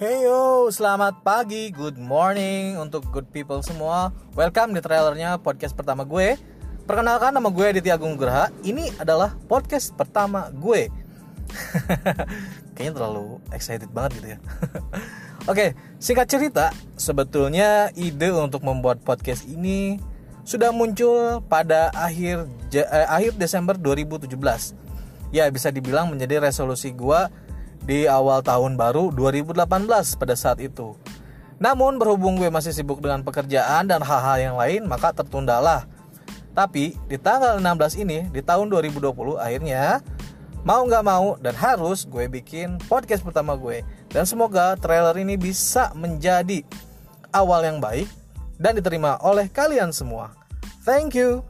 Hey yo, selamat pagi, good morning untuk good people semua. Welcome di trailernya podcast pertama gue. Perkenalkan nama gue Aditya Agung Graha Ini adalah podcast pertama gue. Kayaknya terlalu excited banget gitu ya. Oke, singkat cerita Sebetulnya ide untuk membuat podcast ini Sudah muncul pada akhir eh, akhir Desember 2017 Ya bisa dibilang menjadi resolusi gue di awal tahun baru 2018 pada saat itu. Namun berhubung gue masih sibuk dengan pekerjaan dan hal-hal yang lain, maka tertundalah. Tapi di tanggal 16 ini, di tahun 2020 akhirnya mau nggak mau dan harus gue bikin podcast pertama gue. Dan semoga trailer ini bisa menjadi awal yang baik dan diterima oleh kalian semua. Thank you.